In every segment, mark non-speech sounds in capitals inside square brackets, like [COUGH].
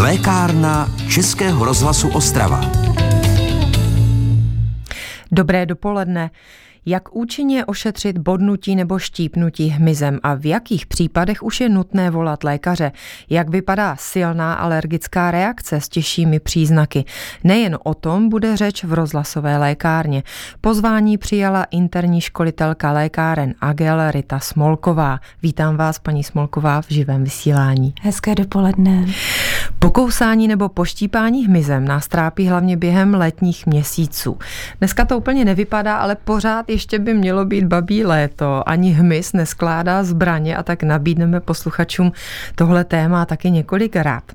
Lékárna Českého rozhlasu Ostrava. Dobré dopoledne. Jak účinně ošetřit bodnutí nebo štípnutí hmyzem a v jakých případech už je nutné volat lékaře? Jak vypadá silná alergická reakce s těžšími příznaky? Nejen o tom bude řeč v rozhlasové lékárně. Pozvání přijala interní školitelka lékáren Agel Rita Smolková. Vítám vás, paní Smolková, v živém vysílání. Hezké dopoledne. Pokousání nebo poštípání hmyzem nás trápí hlavně během letních měsíců. Dneska to úplně nevypadá, ale pořád ještě by mělo být babí léto. Ani hmyz neskládá zbraně a tak nabídneme posluchačům tohle téma taky několik rád.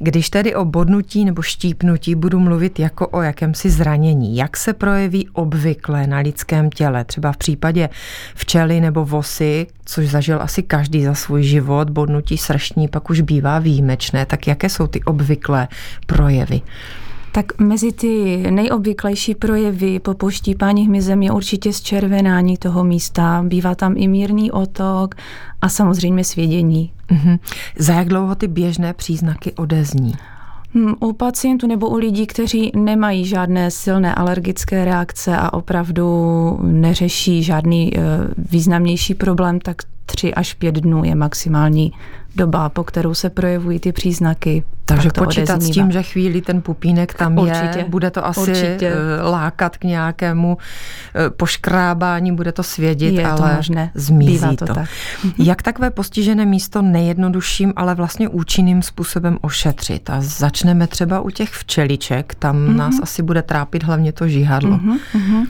Když tedy o bodnutí nebo štípnutí budu mluvit jako o jakémsi zranění, jak se projeví obvykle na lidském těle, třeba v případě včely nebo vosy, což zažil asi každý za svůj život, bodnutí srštní pak už bývá výjimečné, tak jaké jsou ty obvyklé projevy? Tak mezi ty nejobvyklejší projevy po poštípání hmyzem je určitě zčervenání toho místa. Bývá tam i mírný otok a samozřejmě svědění. Mm-hmm. Za jak dlouho ty běžné příznaky odezní? Hmm, u pacientů nebo u lidí, kteří nemají žádné silné alergické reakce a opravdu neřeší žádný eh, významnější problém, tak tři až pět dnů je maximální doba, po kterou se projevují ty příznaky. Takže počítat s tím, že chvíli ten pupínek tam určitě, je, bude to asi určitě. Eh, lákat k nějakému eh, poškrábání, bude to svědět, je ale to možné. zmizí Bývá to. to. Tak. [LAUGHS] Jak takové postižené místo nejjednodušším, ale vlastně účinným způsobem ošetřit? A začneme třeba u těch včeliček, tam mm-hmm. nás asi bude trápit hlavně to žihadlo. Mm-hmm.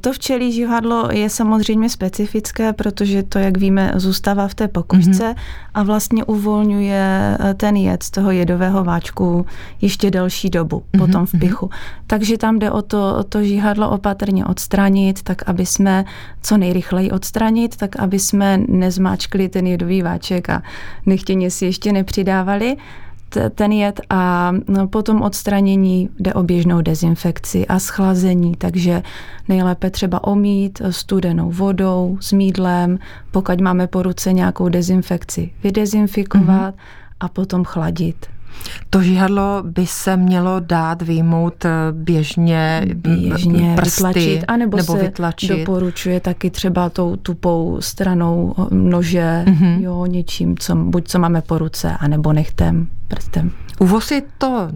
To včelí žihadlo je samozřejmě specifické, protože to, jak víme, zůstává v té pokožce mm-hmm. a vlastně uvolňuje eh, ten jed z toho jedového váčku ještě delší dobu mm-hmm. potom v pichu. Takže tam jde o to, o to žihadlo opatrně odstranit, tak aby jsme co nejrychleji odstranit, tak aby jsme nezmáčkli ten jedový váček a nechtěně si ještě nepřidávali ten jed a no, potom odstranění jde o běžnou dezinfekci a schlazení, takže nejlépe třeba omít studenou vodou, s mídlem, pokud máme po ruce nějakou dezinfekci, vydezinfikovat mm-hmm. a potom chladit. To žihadlo by se mělo dát vyjmout eh, běžně, běžně prsty, vytlačit, anebo nebo se vytlačit. doporučuje taky třeba tou tupou stranou nože, mm-hmm. jo, něčím, co, buď co máme po ruce, anebo nechtem, prstem. U vosy to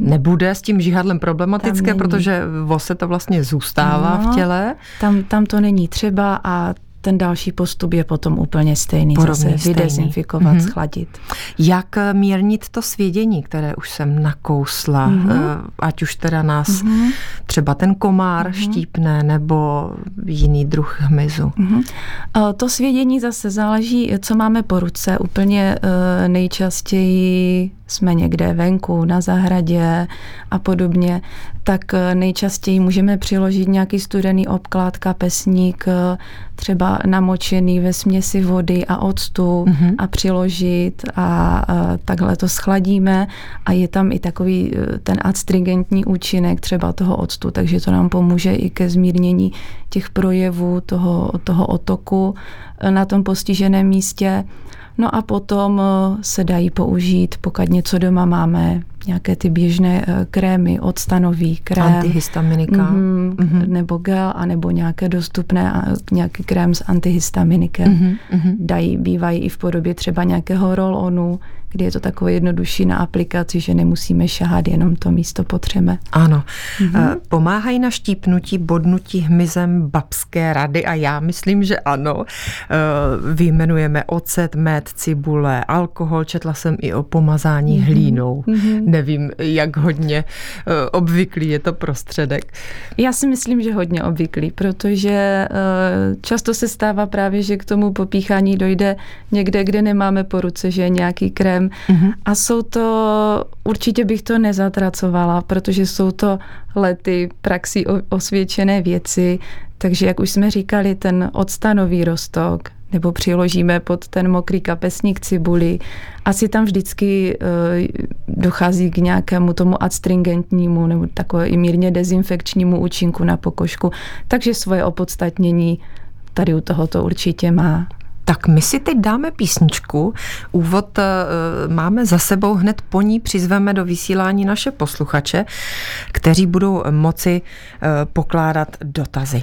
nebude s tím žihadlem problematické, protože vose to vlastně zůstává no, v těle. Tam, tam to není třeba a ten další postup je potom úplně stejný. Podobně zase vydezinfikovat, mm-hmm. schladit. Jak mírnit to svědění, které už jsem nakousla, mm-hmm. ať už teda nás mm-hmm. třeba ten komár mm-hmm. štípne nebo jiný druh hmyzu? Mm-hmm. To svědění zase záleží, co máme po ruce. Úplně eh, nejčastěji jsme někde venku, na zahradě a podobně, tak eh, nejčastěji můžeme přiložit nějaký studený obklad, kapesník, eh, třeba namočený ve směsi vody a octu mm-hmm. a přiložit a, a takhle to schladíme a je tam i takový eh, ten adstringentní účinek třeba toho octu, takže to nám pomůže i ke zmírnění těch projevů toho, toho otoku na tom postiženém místě. No a potom eh, se dají použít, pokud něco doma máme, nějaké ty běžné eh, krémy, odstanový krém. Antihistaminika. Mm-hmm, mm-hmm. Nebo gel, anebo nějaké dostupné, nějaký krém s antihistaminikem. Mm-hmm. Dají, bývají i v podobě třeba nějakého roll-onu, kdy je to takové jednodušší na aplikaci, že nemusíme šahat, jenom to místo potřeme. Ano. Mm-hmm. Pomáhají na štípnutí, bodnutí hmyzem babské rady a já myslím, že ano. Eh, vyjmenujeme ocet, med, cibule, alkohol, četla jsem i o pomazání mm-hmm. hlínou. Mm-hmm. Nevím, jak hodně eh, obvyklý je to prostředek. Já si myslím, že hodně obvyklý, protože často se stává právě, že k tomu popíchání dojde někde, kde nemáme po ruce, že je nějaký krém. Mm-hmm. A jsou to, určitě bych to nezatracovala, protože jsou to lety praxi osvědčené věci, takže jak už jsme říkali, ten odstanový rostok, nebo přiložíme pod ten mokrý kapesník cibuli. Asi tam vždycky uh, dochází k nějakému tomu adstringentnímu nebo takové i mírně dezinfekčnímu účinku na pokožku. Takže svoje opodstatnění tady u tohoto určitě má. Tak my si teď dáme písničku. Úvod e, máme za sebou, hned po ní přizveme do vysílání naše posluchače, kteří budou moci e, pokládat dotazy.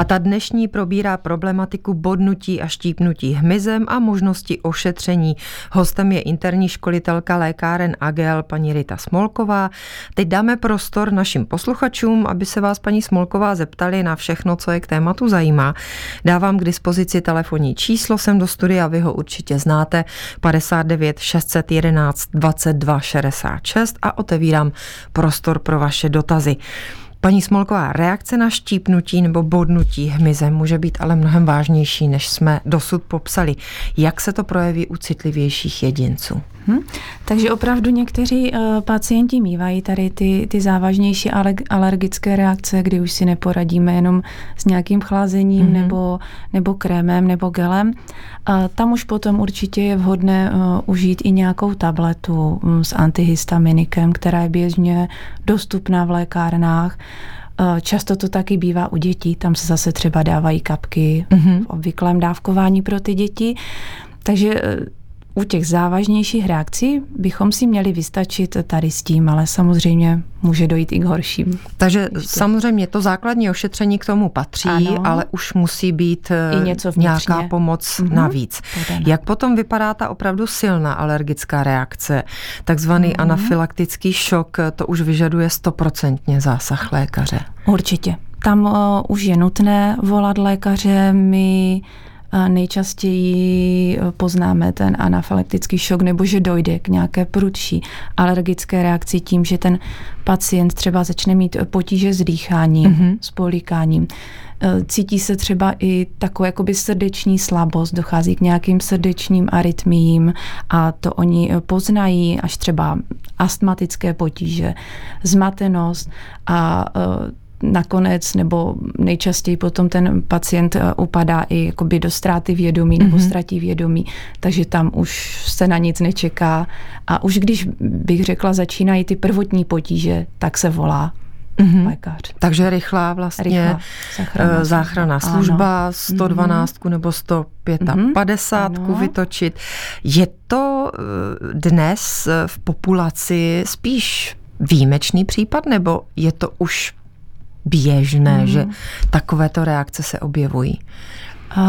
A ta dnešní probírá problematiku bodnutí a štípnutí hmyzem a možnosti ošetření. Hostem je interní školitelka lékáren AGL paní Rita Smolková. Teď dáme prostor našim posluchačům, aby se vás paní Smolková zeptali na všechno, co je k tématu zajímá. Dávám k dispozici telefonní číslo sem do studia, vy ho určitě znáte, 59 611 22 66 a otevírám prostor pro vaše dotazy. Paní Smolková, reakce na štípnutí nebo bodnutí hmyzem může být ale mnohem vážnější, než jsme dosud popsali. Jak se to projeví u citlivějších jedinců? Hmm. Takže opravdu někteří uh, pacienti mývají tady ty, ty závažnější alergické reakce, kdy už si neporadíme jenom s nějakým chlazením hmm. nebo, nebo krémem nebo gelem. Uh, tam už potom určitě je vhodné uh, užít i nějakou tabletu um, s antihistaminikem, která je běžně dostupná v lékárnách. Často to taky bývá u dětí, tam se zase třeba dávají kapky mm-hmm. v obvyklém dávkování pro ty děti. Takže u těch závažnějších reakcí bychom si měli vystačit tady s tím, ale samozřejmě může dojít i k horším. Takže Ještě. samozřejmě to základní ošetření k tomu patří, ano. ale už musí být I eh, něco nějaká pomoc mm-hmm. navíc. Jak potom vypadá ta opravdu silná alergická reakce? Takzvaný mm-hmm. anafylaktický šok, to už vyžaduje stoprocentně zásah lékaře. Určitě. Tam uh, už je nutné volat lékaře. My nejčastěji poznáme ten anafylaktický šok nebo že dojde k nějaké prudší alergické reakci tím, že ten pacient třeba začne mít potíže s dýcháním, mm-hmm. s polikáním. E, cítí se třeba i takovou jakoby srdeční slabost, dochází k nějakým srdečním arytmím a to oni poznají až třeba astmatické potíže, zmatenost a nakonec nebo nejčastěji potom ten pacient eh, upadá i jakoby do ztráty vědomí nebo mm-hmm. ztratí vědomí, takže tam už se na nic nečeká a už když bych řekla začínají ty prvotní potíže, tak se volá Mm-hmm. lékař. Takže rychlá vlastně rychlá záchrana, záchrana služba, ano. 112 mm-hmm. nebo 155 mm-hmm. vytočit. Je to eh, dnes v populaci spíš výjimečný případ, nebo je to už běžné, mm. že takovéto reakce se objevují. Uh,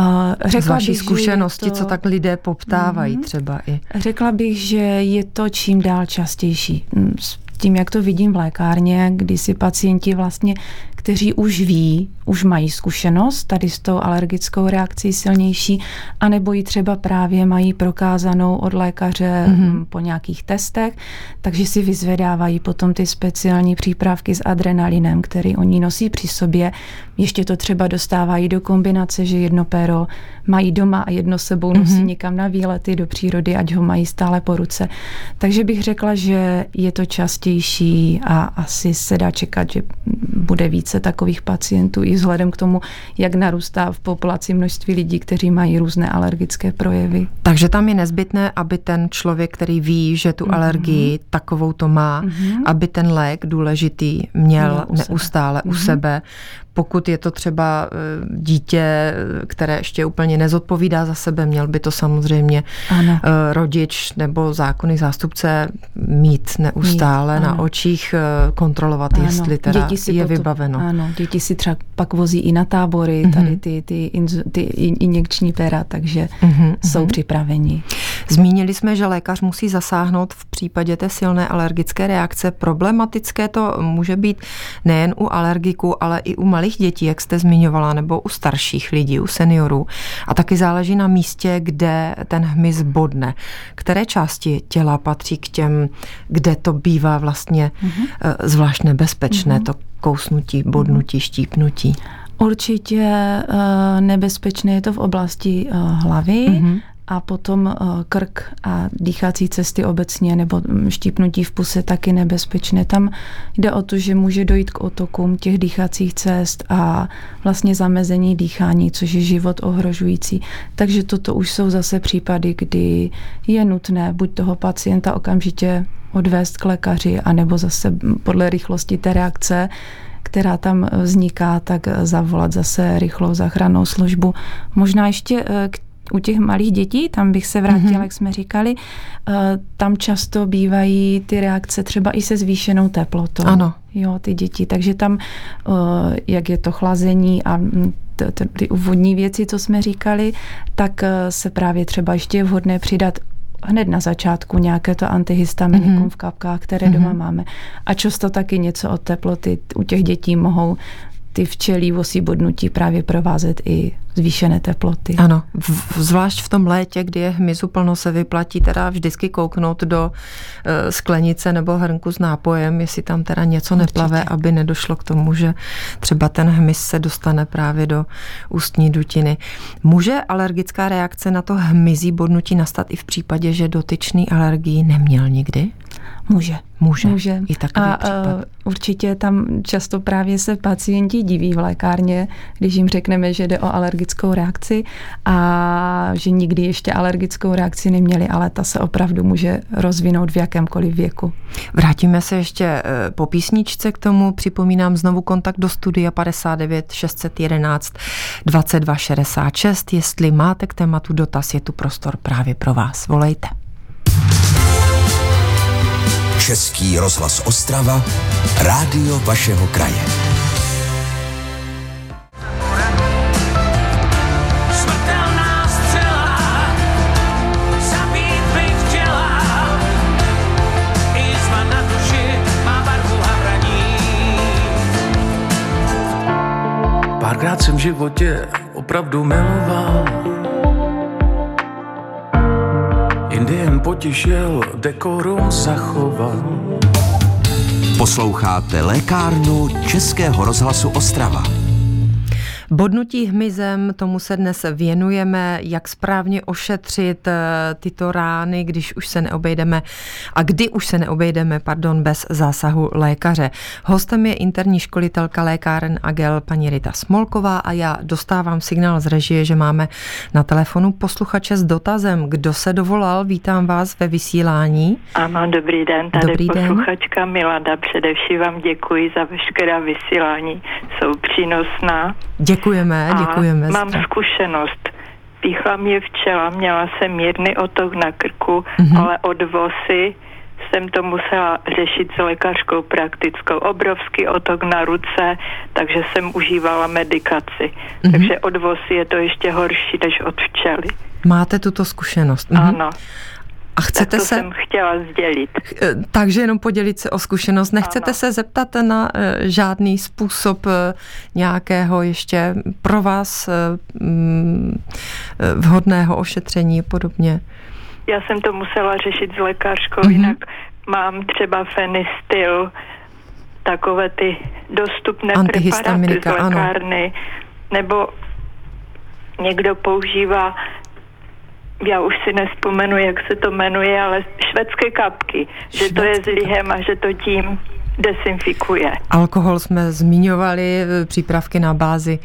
řekla Z vaší bych, zkušenosti, to... co tak lidé poptávají mm. třeba i. Řekla bych, že je to čím dál častější. S tím, jak to vidím v lékárně, kdy si pacienti vlastně kteří už ví, už mají zkušenost tady s tou alergickou reakcí silnější, anebo ji třeba právě mají prokázanou od lékaře mm-hmm. po nějakých testech, takže si vyzvedávají potom ty speciální přípravky s adrenalinem, který oni nosí při sobě. Ještě to třeba dostávají do kombinace, že jedno péro mají doma a jedno sebou nosí mm-hmm. někam na výlety do přírody, ať ho mají stále po ruce. Takže bych řekla, že je to častější a asi se dá čekat, že bude více takových pacientů i vzhledem k tomu, jak narůstá v populaci množství lidí, kteří mají různé alergické projevy. Takže tam je nezbytné, aby ten člověk, který ví, že tu mm-hmm. alergii takovou to má, mm-hmm. aby ten lék důležitý měl, měl u neustále sebe. u sebe, pokud je to třeba eh, dítě, které ještě úplně nezodpovídá za sebe, měl by to samozřejmě ano. Eh, rodič nebo zákonný zástupce mít neustále mít, na očích, eh, kontrolovat, ano. jestli teda je potom, vybaveno. Ano, děti si třeba pak vozí i na tábory, mm-hmm. tady ty, ty, ty injekční pera, takže mm-hmm. jsou připraveni. Zmínili jsme, že lékař musí zasáhnout v případě té silné alergické reakce. Problematické to může být nejen u alergiků, ale i u malých dětí, jak jste zmiňovala, nebo u starších lidí, u seniorů. A taky záleží na místě, kde ten hmyz bodne. Které části těla patří k těm, kde to bývá vlastně mm-hmm. zvlášť nebezpečné, mm-hmm. to kousnutí, bodnutí, štípnutí? Určitě uh, nebezpečné je to v oblasti uh, hlavy, mm-hmm a potom eh, krk a dýchací cesty obecně nebo mm, štípnutí v puse taky nebezpečné. Tam jde o to, že může dojít k otokům těch dýchacích cest a vlastně zamezení dýchání, což je život ohrožující. Takže toto už jsou zase případy, kdy je nutné buď toho pacienta okamžitě odvést k lékaři, anebo zase podle rychlosti té reakce která tam vzniká, tak zavolat zase rychlou záchrannou službu. Možná ještě eh, k u těch malých dětí, tam bych se vrátila, mm-hmm. jak jsme říkali, uh, tam často bývají ty reakce třeba i se zvýšenou teplotou. Ano. Jo, ty děti. Takže tam, uh, jak je to chlazení a ty úvodní věci, co jsme říkali, tak uh, se právě třeba ještě je vhodné přidat hned na začátku nějaké to antihystaminikum mm-hmm. v kapkách, které mm-hmm. doma máme. A často taky něco od teploty u těch dětí mohou ty včelí vosí bodnutí právě provázet i zvýšené teploty. Ano, v, zvlášť v tom létě, kdy je hmyzu plno, se vyplatí teda vždycky kouknout do e, sklenice nebo hrnku s nápojem, jestli tam teda něco Určitě. neplave, aby nedošlo k tomu, že třeba ten hmyz se dostane právě do ústní dutiny. Může alergická reakce na to hmyzí bodnutí nastat i v případě, že dotyčný alergii neměl nikdy? Může. Může. Může. I takový a případ. Uh, určitě tam často právě se pacienti diví v lékárně, když jim řekneme, že jde o alergickou reakci a že nikdy ještě alergickou reakci neměli, ale ta se opravdu může rozvinout v jakémkoliv věku. Vrátíme se ještě eh, po písničce k tomu. Připomínám znovu kontakt do studia 59 611 22 66. Jestli máte k tématu dotaz, je tu prostor právě pro vás. Volejte. Český rozhlas Ostrava, rádio vašeho kraje. Párkrát jsem v životě opravdu miloval Jindy jen potěšil, dekorum zachoval. Posloucháte lékárnu Českého rozhlasu Ostrava. Bodnutí hmyzem, tomu se dnes věnujeme, jak správně ošetřit eh, tyto rány, když už se neobejdeme a kdy už se neobejdeme, pardon, bez zásahu lékaře. Hostem je interní školitelka lékáren Agel paní Rita Smolková a já dostávám signál z režie, že máme na telefonu posluchače s dotazem. Kdo se dovolal? Vítám vás ve vysílání. Ano, dobrý den, tady dobrý posluchačka den. Milada. Především vám děkuji za veškerá vysílání, jsou přínosná. Děkujeme, děkujeme. A mám zkušenost. Píchla mě včela, měla jsem mírný otok na krku, mm-hmm. ale od vosy jsem to musela řešit s lékařskou praktickou. Obrovský otok na ruce, takže jsem užívala medikaci. Mm-hmm. Takže od vosy je to ještě horší než od včely. Máte tuto zkušenost? Mm-hmm. Ano. A chcete tak to se... jsem chtěla sdělit. Eh, takže jenom podělit se o zkušenost. Nechcete ano. se zeptat na eh, žádný způsob eh, nějakého ještě pro vás mm, vhodného ošetření podobně? Já jsem to musela řešit s lékařkou, mm-hmm. jinak mám třeba fenistil, takové ty dostupné preparáty z lékárny, ano. nebo někdo používá já už si nespomenu, jak se to jmenuje, ale švédské kapky, švédské že to je z lihem a že to tím desinfikuje. Alkohol jsme zmiňovali, přípravky na bázi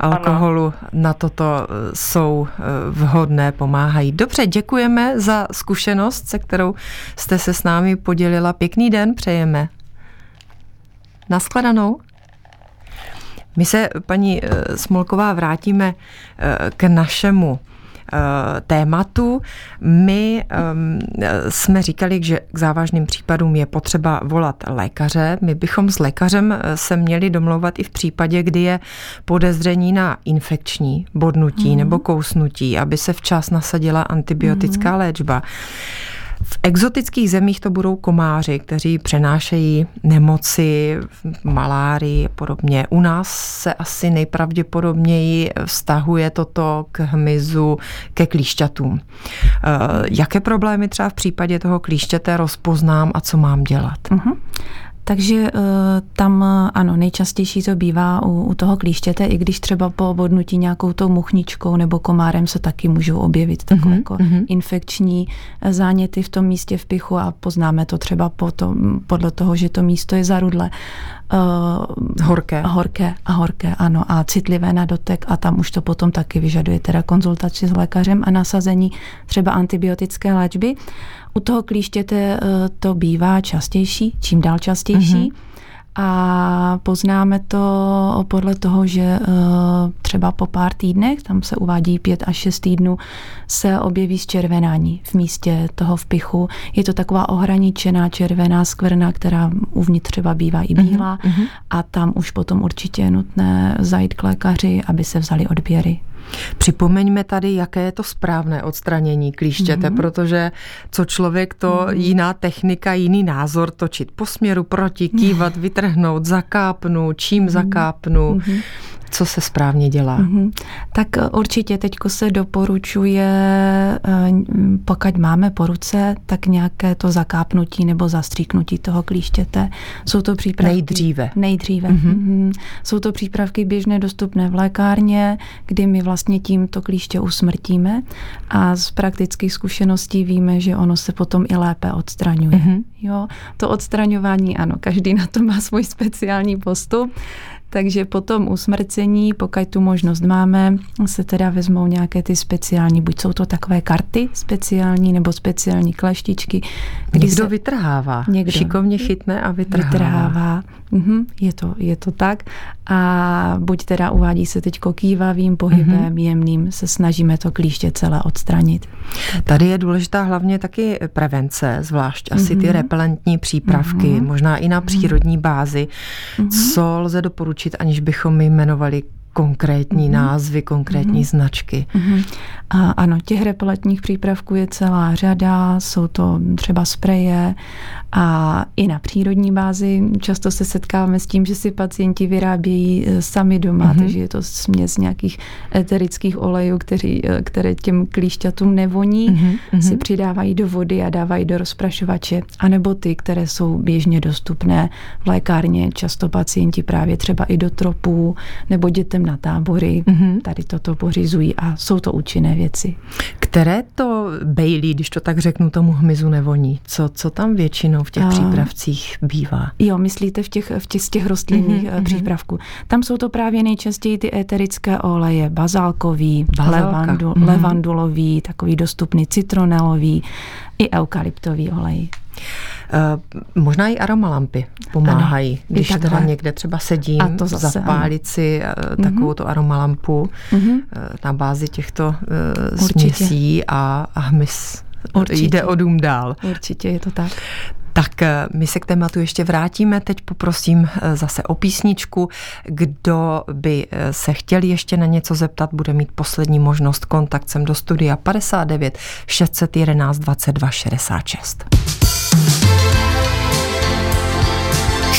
alkoholu ano. na toto e, jsou e, vhodné, pomáhají. Dobře, děkujeme za zkušenost, se kterou jste se s námi podělila. Pěkný den přejeme. Naschledanou. My se, paní e, Smolková, vrátíme k našemu tématu. My jsme říkali, že k závažným případům je potřeba volat lékaře. My bychom s lékařem se měli domlouvat i v případě, kdy je podezření na infekční bodnutí mm. nebo kousnutí, aby se včas nasadila antibiotická mm. léčba. V exotických zemích to budou komáři, kteří přenášejí nemoci, malárii a podobně. U nás se asi nejpravděpodobněji vztahuje toto k hmyzu, ke klíšťatům. Eh, jaké problémy třeba v případě toho klíšťete rozpoznám a co mám dělat? Uh-huh. Takže eh, tam ano, nejčastější to bývá u, u toho klíštěte, i když třeba po obodnutí nějakou tou muchničkou nebo komárem se taky můžou objevit takové mm-hmm. jako mhm. infekční eh, záněty v tom místě v pichu a poznáme to třeba po to, podle toho, že to místo je zarudlé. Uh, horké. Horké a horké, ano. A citlivé na dotek a tam už to potom taky vyžaduje teda konzultaci s lékařem a nasazení třeba antibiotické léčby. U toho klíštěte eh, to bývá častější, čím dál častější. Mm-hmm. A poznáme to podle toho, že eh, třeba po pár týdnech, tam se uvádí pět až šest týdnů, se objeví zčervenání v místě toho vpichu. Je to taková ohraničená červená skvrna, která uvnitř třeba bývá i bílá mm-hmm. a tam už potom určitě je nutné zajít k lékaři, aby se vzali odběry. Připomeňme tady, jaké je to správné odstranění klíštěte, mm-hmm. protože co člověk, to mm-hmm. jiná technika, jiný názor, točit po směru proti, kývat, vytrhnout, zakápnu, čím mm-hmm. zakápnu. Mm-hmm co se správně dělá? Mm-hmm. Tak eh, určitě teď se doporučuje, eh, pokud máme po ruce, tak nějaké to zakápnutí nebo zastříknutí toho klíštěte. Jsou to přípravky... Nejdříve. Nejdříve. Mm-hmm. Mm-hmm. Jsou to přípravky běžně dostupné v lékárně, kdy my vlastně tím to klíště usmrtíme a z praktických zkušeností víme, že ono se potom i lépe odstraňuje. Mm-hmm. Jo, to odstraňování, ano, každý na to má svůj speciální postup. Takže po tom usmrcení, pokud tu možnost máme, se teda vezmou nějaké ty speciální, buď jsou to takové karty speciální nebo speciální kleštičky. Kdy někdo se vytrhává. Někdo šikovně chytne a vytrhává. vytrhává. Mhm, je, to, je to tak. A buď teda uvádí se teď kývavým pohybem, mhm. jemným, se snažíme to klíště celé odstranit. Tady je důležitá hlavně taky prevence, zvlášť asi ty mhm. repelentní přípravky, mhm. možná i na přírodní bázi. Co lze doporučit, aniž bychom jmenovali konkrétní mm-hmm. názvy, konkrétní mm-hmm. značky. Mm-hmm. A ano, těch repeletních přípravků je celá řada, jsou to třeba spreje a i na přírodní bázi často se setkáváme s tím, že si pacienti vyrábějí eh, sami doma, mm-hmm. takže je to směs nějakých eterických olejů, který, eh, které těm klíšťatům nevoní, mm-hmm. si přidávají do vody a dávají do rozprašovače, anebo ty, které jsou běžně dostupné v lékárně, často pacienti právě třeba i do tropů nebo dětem na tábory, mm-hmm. tady toto pořizují a jsou to účinné věci. Které to bejlí, když to tak řeknu, tomu hmyzu nevoní? Co, co tam většinou v těch a... přípravcích bývá? Jo, myslíte v těch, v těch, z těch rostlinných mm-hmm. přípravků. Tam jsou to právě nejčastěji ty eterické oleje, bazálkový, levandu, mm-hmm. levandulový, takový dostupný citronelový i eukalyptový olej. Uh, možná i aromalampy pomáhají, ano, když teda někde třeba sedím, a to zase, zapálit ano. si uh, takovou tu aromalampu uh-huh. na bázi těchto uh, směsí a, a hmyz Určitě. jde o dům dál. Určitě je to tak. Tak my se k tématu ještě vrátíme. Teď poprosím zase o písničku. Kdo by se chtěl ještě na něco zeptat, bude mít poslední možnost kontakt sem do studia 59 611 22 66.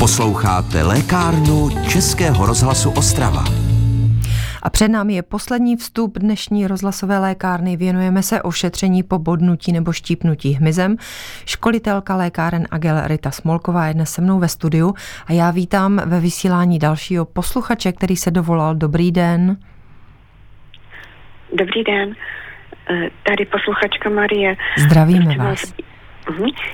Posloucháte lékárnu Českého rozhlasu Ostrava. A před námi je poslední vstup dnešní rozhlasové lékárny. Věnujeme se ošetření po bodnutí nebo štípnutí hmyzem. Školitelka lékáren Agel Rita Smolková je dnes se mnou ve studiu a já vítám ve vysílání dalšího posluchače, který se dovolal. Dobrý den. Dobrý den, eh, tady posluchačka Marie. Zdravíme vás. Mhm.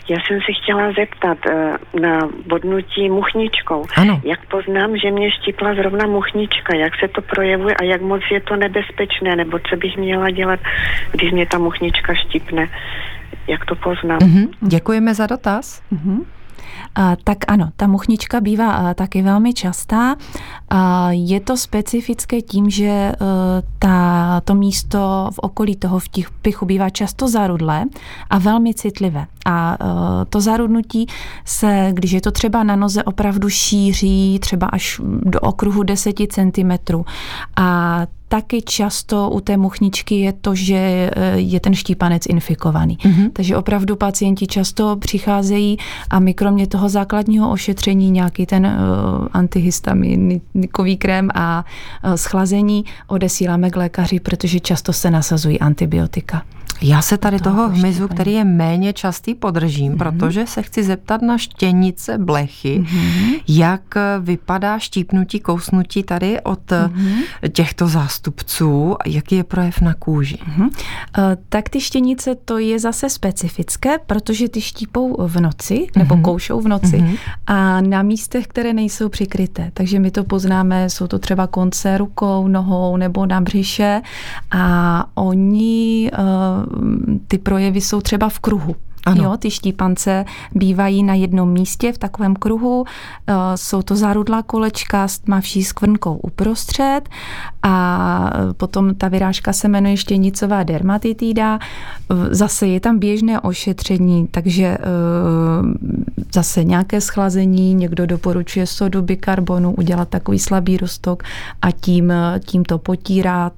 Já jsem se chtěla zeptat uh, na bodnutí muchničkou. Ano. Jak poznám, že mě štípla zrovna muchnička? Jak se to projevuje a jak moc je to nebezpečné? Nebo co bych měla dělat, když mě ta muchnička štípne? Jak to poznám? Mm-hmm. Děkujeme za dotaz. Mm-hmm. Tak ano, ta muchnička bývá taky velmi častá. Je to specifické tím, že e, ta, to místo v okolí toho pichu bývá často zarudlé a velmi citlivé. A e, to zarudnutí se, když je to třeba na noze, opravdu šíří třeba až do okruhu 10 cm. A taky často u té muchničky je to, že eh, je ten štípanec infikovaný. Mm-hmm. Takže opravdu pacienti často přicházejí a my kromě toho základního ošetření, nějaký ten uh, antihistaminový krém a uh, schlazení odesíláme k lékaři, protože často se nasazují antibiotika. Já se tady toho hmyzu, který je méně častý, podržím, mm-hmm. protože se chci zeptat na štěnice blechy, mm-hmm. jak vypadá štípnutí, kousnutí tady od mm-hmm. těchto zástupců, jaký je projev na kůži. Mm-hmm. Tak ty štěnice to je zase specifické, protože ty štípou v noci, mm-hmm. nebo koušou v noci mm-hmm. a na místech, které nejsou přikryté. Takže my to poznáme, jsou to třeba konce rukou, nohou nebo na břiše a oni ty projevy jsou třeba v kruhu. Ano. Jo, ty štípance bývají na jednom místě v takovém kruhu. Eh, jsou to zárudlá kolečka s tmavší skvrnkou uprostřed a potom ta vyrážka se jmenuje štěnicová dermatitída. Zase je tam běžné ošetření, takže eh, zase nějaké schlazení, někdo doporučuje sodu bikarbonu, udělat takový slabý roztok a tím, tím to potírat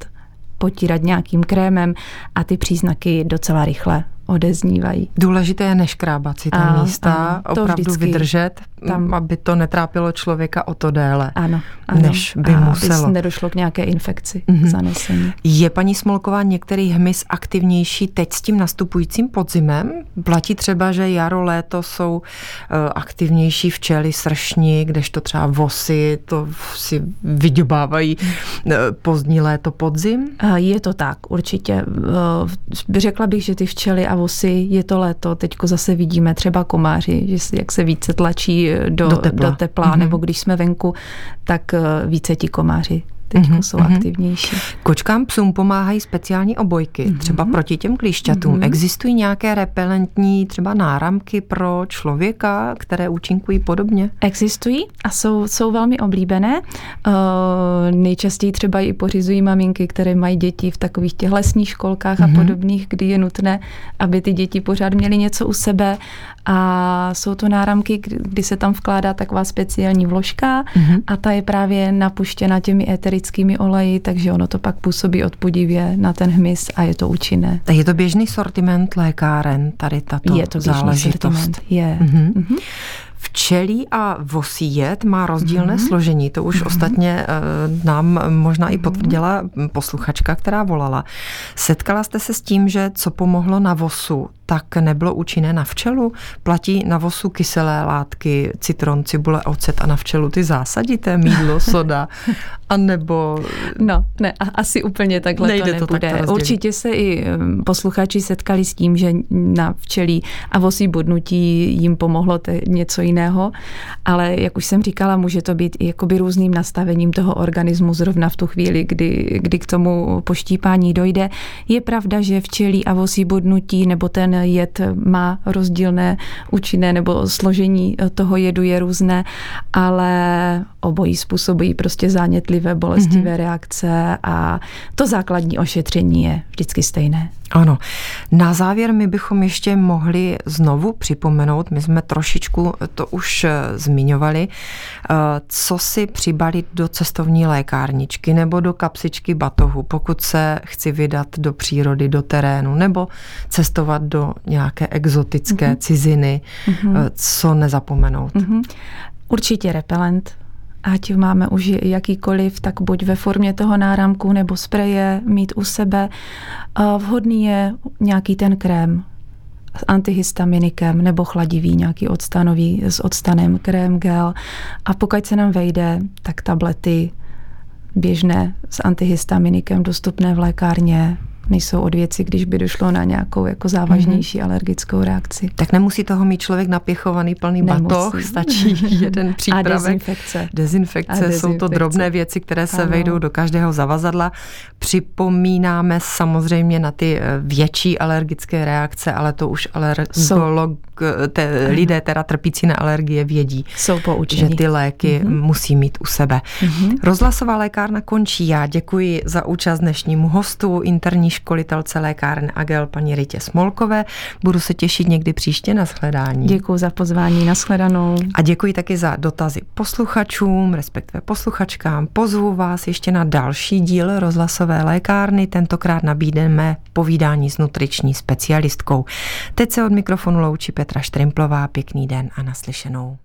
potírat nějakým krémem a ty příznaky docela rychle odeznívají. Důležité je neškrábat si ta a, místa, ano, opravdu vždycky. vydržet, tam, aby to netrápilo člověka o to déle, ano, ano. než by a muselo. Aby nedošlo k nějaké infekci, mm-hmm. mhm. zanesení. Je paní Smolková některý hmyz aktivnější teď s tím nastupujícím podzimem? Platí třeba, že jaro, léto jsou uh, aktivnější včely, sršni, kdežto třeba vosy, to si vyděbávají uh, pozdní léto, podzim? Je to tak, určitě. Uh, řekla bych, že ty včely a vosy, je to léto, teďko zase vidíme třeba komáři, že jak se více tlačí do, do tepla, do tepla mm-hmm. nebo když jsme venku, tak eh, více ti komáři teď mm-hmm. jsou mhm. aktivnější. Kočkám psům pomáhají speciální obojky, mm-hmm. třeba proti těm klíšťatům. Mm-hmm. Existují nějaké repelentní třeba náramky pro člověka, které účinkují podobně? Existují a jsou, jsou velmi oblíbené. Uh, nejčastěji třeba i pořizují maminky, které mají děti v takových těch lesních školkách mm-hmm. a mhm. podobných, kdy je nutné, aby ty děti pořád měly něco u sebe a jsou to náramky, kdy se tam vkládá taková speciální vložka mm-hmm. a ta je právě napuštěna těmi eterickými oleji, takže ono to pak působí odpudivě na ten hmyz a je to účinné. Je to běžný sortiment lékáren, tady tato Je to běžný sortiment, je. Mm-hmm. Mm-hmm. Včelí a vosíjet má rozdílné mm-hmm. složení. To už mm-hmm. ostatně uh, nám možná i potvrdila posluchačka, která volala. Setkala jste se s tím, že co pomohlo na vosu, tak nebylo účinné na včelu? Platí na vosu kyselé látky, citron, cibule, ocet a na včelu ty zásadité mídlo, [LAUGHS] soda, a nebo... No, ne, asi úplně takhle Nejde to nebude. To Určitě se i posluchači setkali s tím, že na včelí a vosí bodnutí jim pomohlo te, něco jiného, ale jak už jsem říkala, může to být i jakoby různým nastavením toho organismu zrovna v tu chvíli, kdy, kdy k tomu poštípání dojde. Je pravda, že včelí a vosí bodnutí nebo ten jed má rozdílné účinné nebo složení toho jedu je různé, ale obojí způsobují prostě zánětlivé bolestivé mm-hmm. reakce a to základní ošetření je vždycky stejné. Ano. Na závěr my bychom ještě mohli znovu připomenout, my jsme trošičku to už eh, zmiňovali, eh, co si přibalit do cestovní lékárničky nebo do kapsičky batohu, pokud se chci vydat do přírody, do terénu nebo cestovat do nějaké exotické mm-hmm. ciziny, mm-hmm. co nezapomenout. Mm-hmm. Určitě repelent, ať máme už jakýkoliv, tak buď ve formě toho náramku nebo spreje mít u sebe. Vhodný je nějaký ten krém s antihistaminikem nebo chladivý, nějaký odstanový s odstanem krém, gel. A pokud se nám vejde, tak tablety běžné s antihistaminikem dostupné v lékárně nejsou od věci, když by došlo na nějakou jako závažnější mm-hmm. alergickou reakci. Tak nemusí toho mít člověk napěchovaný plný nemusí. batoh, stačí [LAUGHS] jeden přípravek. A dezinfekce. Dezinfekce, a dezinfekce. jsou to drobné věci, které se ano. vejdou do každého zavazadla. Připomínáme samozřejmě na ty eh, větší alergické reakce, ale to už alergolog, te, lidé teda trpící na alergie vědí, jsou poučení. že ty léky mm-hmm. musí mít u sebe. Mm-hmm. Rozhlasová lékárna končí. Já děkuji za účast dnešnímu hostu, interní školitelce lékáren Agel paní Rytě Smolkové. Budu se těšit někdy příště na shledání. Děkuji za pozvání, na shledanou. A děkuji taky za dotazy posluchačům, respektive posluchačkám. Pozvu vás ještě na další díl rozhlasové lékárny. Tentokrát nabídneme povídání s nutriční specialistkou. Teď se od mikrofonu loučí Petra Štrimplová. Pěkný den a naslyšenou.